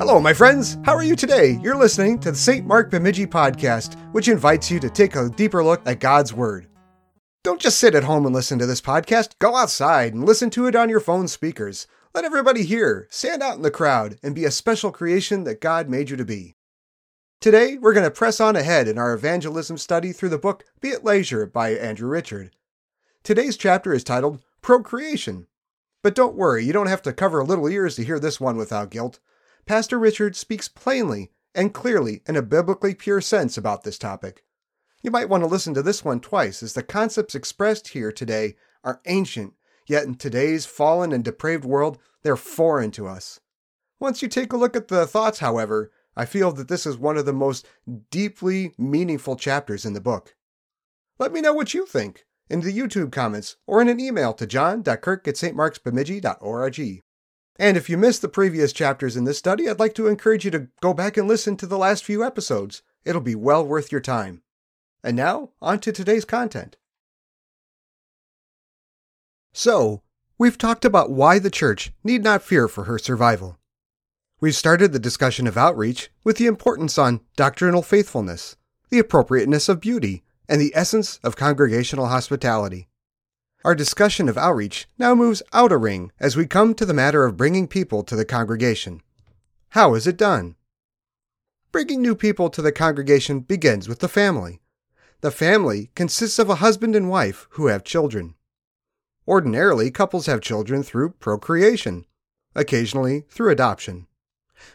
Hello, my friends. How are you today? You're listening to the St. Mark Bemidji podcast, which invites you to take a deeper look at God's Word. Don't just sit at home and listen to this podcast. Go outside and listen to it on your phone speakers. Let everybody hear. Stand out in the crowd and be a special creation that God made you to be. Today, we're going to press on ahead in our evangelism study through the book Be at Leisure by Andrew Richard. Today's chapter is titled Procreation. But don't worry, you don't have to cover little ears to hear this one without guilt. Pastor Richard speaks plainly and clearly in a biblically pure sense about this topic. You might want to listen to this one twice, as the concepts expressed here today are ancient, yet in today's fallen and depraved world, they're foreign to us. Once you take a look at the thoughts, however, I feel that this is one of the most deeply meaningful chapters in the book. Let me know what you think in the YouTube comments or in an email to john.kirk at stmarksbemidji.org. And if you missed the previous chapters in this study, I'd like to encourage you to go back and listen to the last few episodes. It'll be well worth your time. And now, on to today's content. So, we've talked about why the church need not fear for her survival. We've started the discussion of outreach with the importance on doctrinal faithfulness, the appropriateness of beauty, and the essence of congregational hospitality. Our discussion of outreach now moves out a ring as we come to the matter of bringing people to the congregation. How is it done? Bringing new people to the congregation begins with the family. The family consists of a husband and wife who have children. Ordinarily, couples have children through procreation, occasionally through adoption.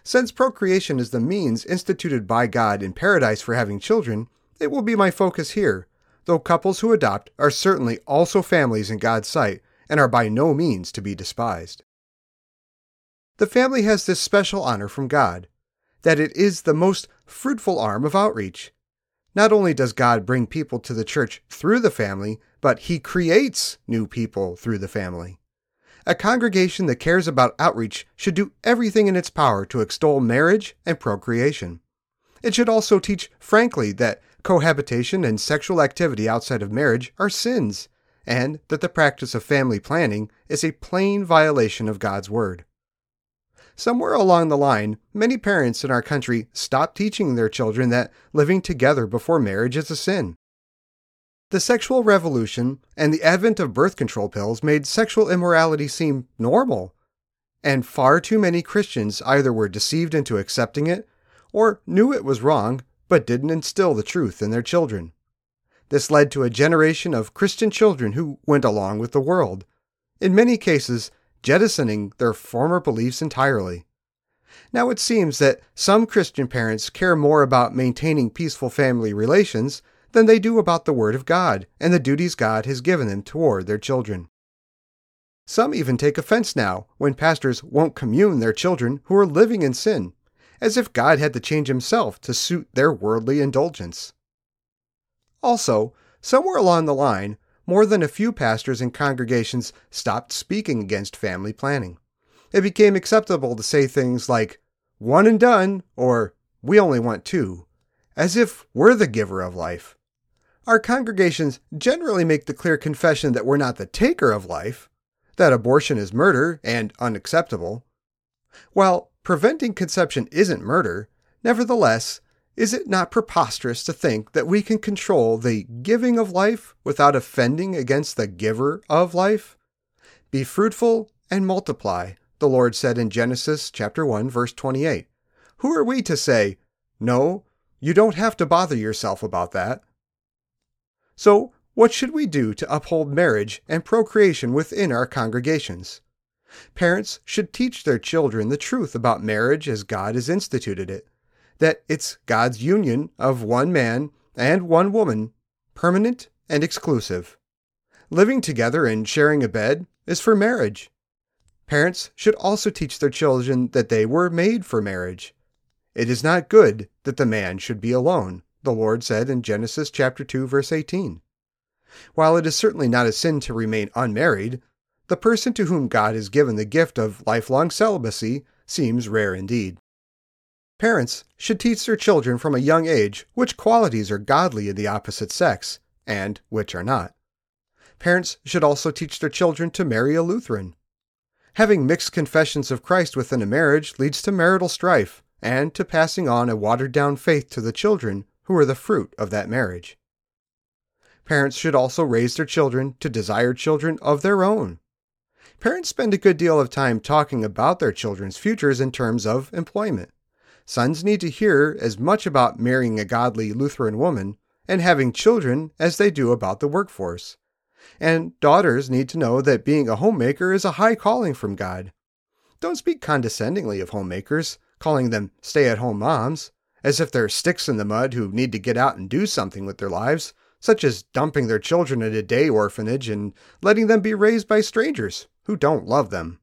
Since procreation is the means instituted by God in paradise for having children, it will be my focus here though couples who adopt are certainly also families in God's sight and are by no means to be despised. The family has this special honor from God, that it is the most fruitful arm of outreach. Not only does God bring people to the church through the family, but He creates new people through the family. A congregation that cares about outreach should do everything in its power to extol marriage and procreation. It should also teach frankly that cohabitation and sexual activity outside of marriage are sins, and that the practice of family planning is a plain violation of God's Word. Somewhere along the line, many parents in our country stopped teaching their children that living together before marriage is a sin. The sexual revolution and the advent of birth control pills made sexual immorality seem normal, and far too many Christians either were deceived into accepting it or knew it was wrong but didn't instill the truth in their children. This led to a generation of Christian children who went along with the world, in many cases, jettisoning their former beliefs entirely. Now it seems that some Christian parents care more about maintaining peaceful family relations than they do about the Word of God and the duties God has given them toward their children. Some even take offense now when pastors won't commune their children who are living in sin as if God had to change himself to suit their worldly indulgence. Also, somewhere along the line, more than a few pastors and congregations stopped speaking against family planning. It became acceptable to say things like, one and done, or we only want two, as if we're the giver of life. Our congregations generally make the clear confession that we're not the taker of life, that abortion is murder and unacceptable. While Preventing conception isn't murder. Nevertheless, is it not preposterous to think that we can control the giving of life without offending against the giver of life? Be fruitful and multiply, the Lord said in Genesis chapter 1 verse 28. Who are we to say, "No, you don't have to bother yourself about that?" So, what should we do to uphold marriage and procreation within our congregations? Parents should teach their children the truth about marriage as God has instituted it that it's God's union of one man and one woman, permanent and exclusive. Living together and sharing a bed is for marriage. Parents should also teach their children that they were made for marriage. It is not good that the man should be alone, the Lord said in Genesis chapter 2 verse 18. While it is certainly not a sin to remain unmarried, the person to whom God has given the gift of lifelong celibacy seems rare indeed. Parents should teach their children from a young age which qualities are godly in the opposite sex and which are not. Parents should also teach their children to marry a Lutheran. Having mixed confessions of Christ within a marriage leads to marital strife and to passing on a watered down faith to the children who are the fruit of that marriage. Parents should also raise their children to desire children of their own. Parents spend a good deal of time talking about their children's futures in terms of employment. Sons need to hear as much about marrying a godly Lutheran woman and having children as they do about the workforce. And daughters need to know that being a homemaker is a high calling from God. Don't speak condescendingly of homemakers, calling them stay at home moms, as if they're sticks in the mud who need to get out and do something with their lives, such as dumping their children at a day orphanage and letting them be raised by strangers who don't love them.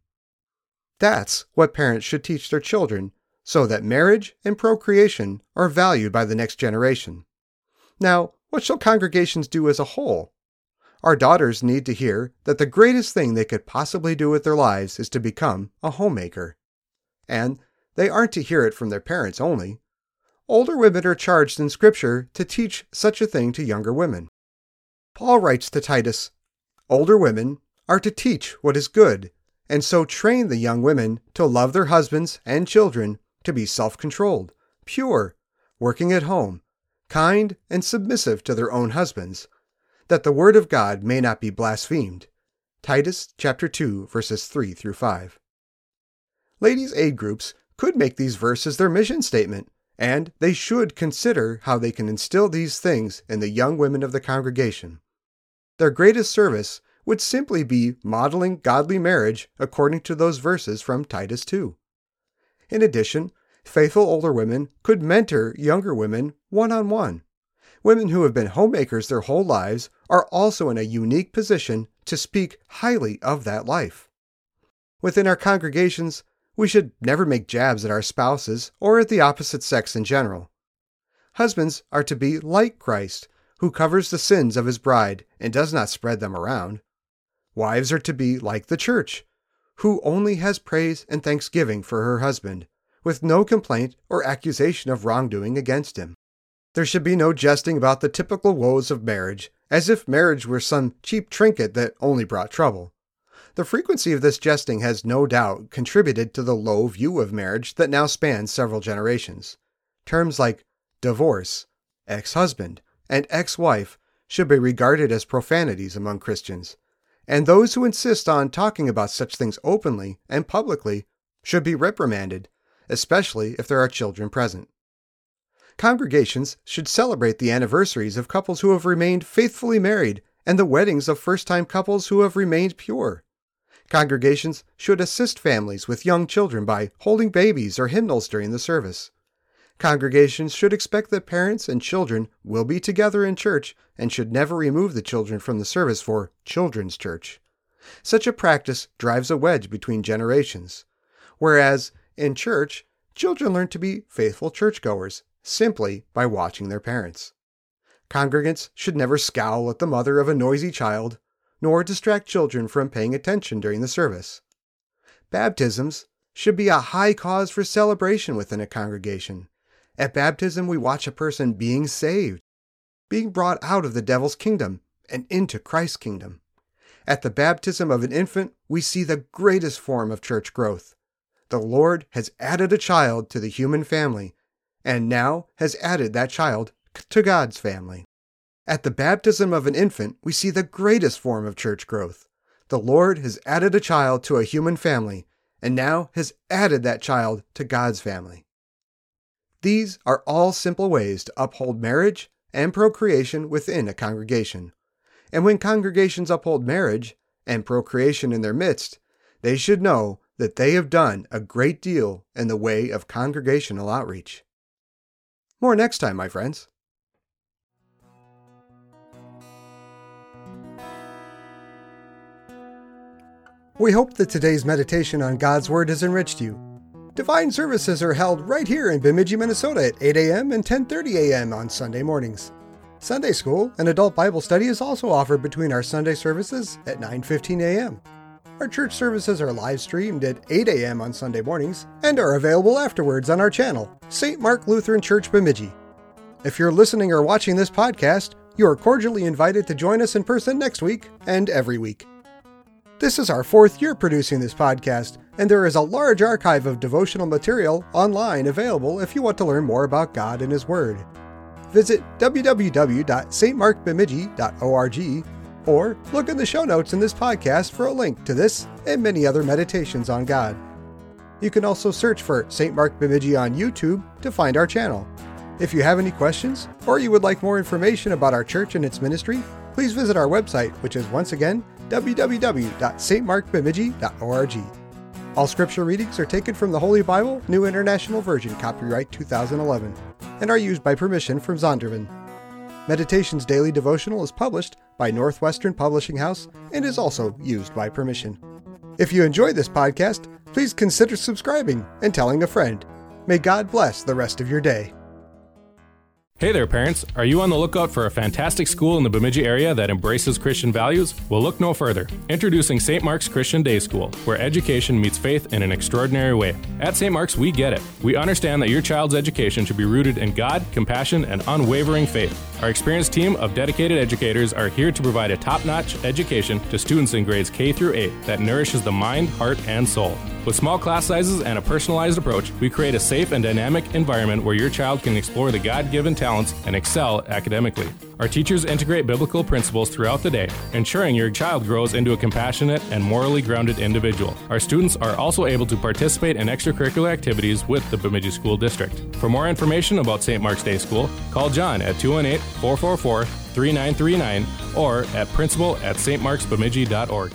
That's what parents should teach their children so that marriage and procreation are valued by the next generation. Now, what shall congregations do as a whole? Our daughters need to hear that the greatest thing they could possibly do with their lives is to become a homemaker. And they aren't to hear it from their parents only. Older women are charged in Scripture to teach such a thing to younger women. Paul writes to Titus Older women are to teach what is good, and so train the young women to love their husbands and children to be self controlled, pure, working at home, kind, and submissive to their own husbands, that the word of God may not be blasphemed. Titus chapter 2 verses 3 through 5. Ladies' aid groups could make these verses their mission statement, and they should consider how they can instill these things in the young women of the congregation. Their greatest service would simply be modeling godly marriage according to those verses from Titus 2. In addition, faithful older women could mentor younger women one on one. Women who have been homemakers their whole lives are also in a unique position to speak highly of that life. Within our congregations, we should never make jabs at our spouses or at the opposite sex in general. Husbands are to be like Christ, who covers the sins of his bride and does not spread them around. Wives are to be like the church, who only has praise and thanksgiving for her husband, with no complaint or accusation of wrongdoing against him. There should be no jesting about the typical woes of marriage, as if marriage were some cheap trinket that only brought trouble. The frequency of this jesting has no doubt contributed to the low view of marriage that now spans several generations. Terms like divorce, ex husband, and ex wife should be regarded as profanities among Christians, and those who insist on talking about such things openly and publicly should be reprimanded, especially if there are children present. Congregations should celebrate the anniversaries of couples who have remained faithfully married and the weddings of first time couples who have remained pure. Congregations should assist families with young children by holding babies or hymnals during the service. Congregations should expect that parents and children will be together in church and should never remove the children from the service for children's church. Such a practice drives a wedge between generations. Whereas, in church, children learn to be faithful churchgoers simply by watching their parents. Congregants should never scowl at the mother of a noisy child, nor distract children from paying attention during the service. Baptisms should be a high cause for celebration within a congregation. At baptism, we watch a person being saved, being brought out of the devil's kingdom and into Christ's kingdom. At the baptism of an infant, we see the greatest form of church growth. The Lord has added a child to the human family, and now has added that child to God's family. At the baptism of an infant, we see the greatest form of church growth. The Lord has added a child to a human family, and now has added that child to God's family. These are all simple ways to uphold marriage and procreation within a congregation. And when congregations uphold marriage and procreation in their midst, they should know that they have done a great deal in the way of congregational outreach. More next time, my friends. We hope that today's meditation on God's Word has enriched you. Divine services are held right here in Bemidji, Minnesota at 8 a.m. and 10:30 a.m. on Sunday mornings. Sunday school and adult Bible study is also offered between our Sunday services at 9:15 a.m. Our church services are live streamed at 8 a.m. on Sunday mornings and are available afterwards on our channel, St. Mark Lutheran Church Bemidji. If you're listening or watching this podcast, you are cordially invited to join us in person next week and every week. This is our fourth year producing this podcast, and there is a large archive of devotional material online available if you want to learn more about God and His Word. Visit www.stmarkbemidji.org or look in the show notes in this podcast for a link to this and many other meditations on God. You can also search for St. Mark Bemidji on YouTube to find our channel. If you have any questions or you would like more information about our church and its ministry, please visit our website, which is once again www.stmarkbemidji.org. All scripture readings are taken from the Holy Bible, New International Version, copyright 2011, and are used by permission from Zondervan. Meditations Daily Devotional is published by Northwestern Publishing House and is also used by permission. If you enjoy this podcast, please consider subscribing and telling a friend. May God bless the rest of your day. Hey there, parents. Are you on the lookout for a fantastic school in the Bemidji area that embraces Christian values? Well, look no further. Introducing St. Mark's Christian Day School, where education meets faith in an extraordinary way. At St. Mark's, we get it. We understand that your child's education should be rooted in God, compassion, and unwavering faith. Our experienced team of dedicated educators are here to provide a top-notch education to students in grades K through 8 that nourishes the mind, heart, and soul. With small class sizes and a personalized approach, we create a safe and dynamic environment where your child can explore the God given talents and excel academically. Our teachers integrate biblical principles throughout the day, ensuring your child grows into a compassionate and morally grounded individual. Our students are also able to participate in extracurricular activities with the Bemidji School District. For more information about St. Mark's Day School, call John at 218 444 3939 or at principal at stmarksbemidji.org.